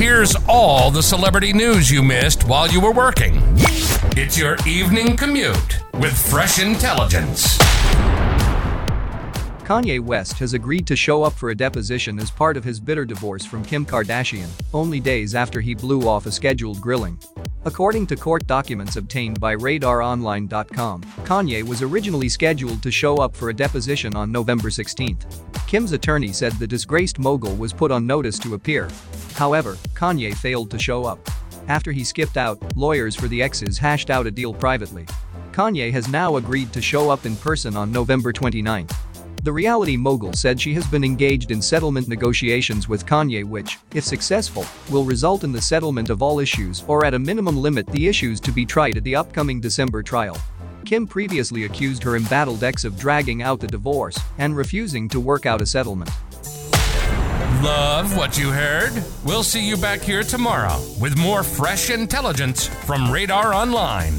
Here's all the celebrity news you missed while you were working. It's your evening commute with fresh intelligence. Kanye West has agreed to show up for a deposition as part of his bitter divorce from Kim Kardashian, only days after he blew off a scheduled grilling. According to court documents obtained by RadarOnline.com, Kanye was originally scheduled to show up for a deposition on November 16. Kim's attorney said the disgraced mogul was put on notice to appear. However, Kanye failed to show up. After he skipped out, lawyers for the exes hashed out a deal privately. Kanye has now agreed to show up in person on November 29. The reality mogul said she has been engaged in settlement negotiations with Kanye which, if successful, will result in the settlement of all issues or at a minimum limit the issues to be tried at the upcoming December trial. Kim previously accused her embattled ex of dragging out the divorce and refusing to work out a settlement. Love what you heard? We'll see you back here tomorrow with more fresh intelligence from Radar Online.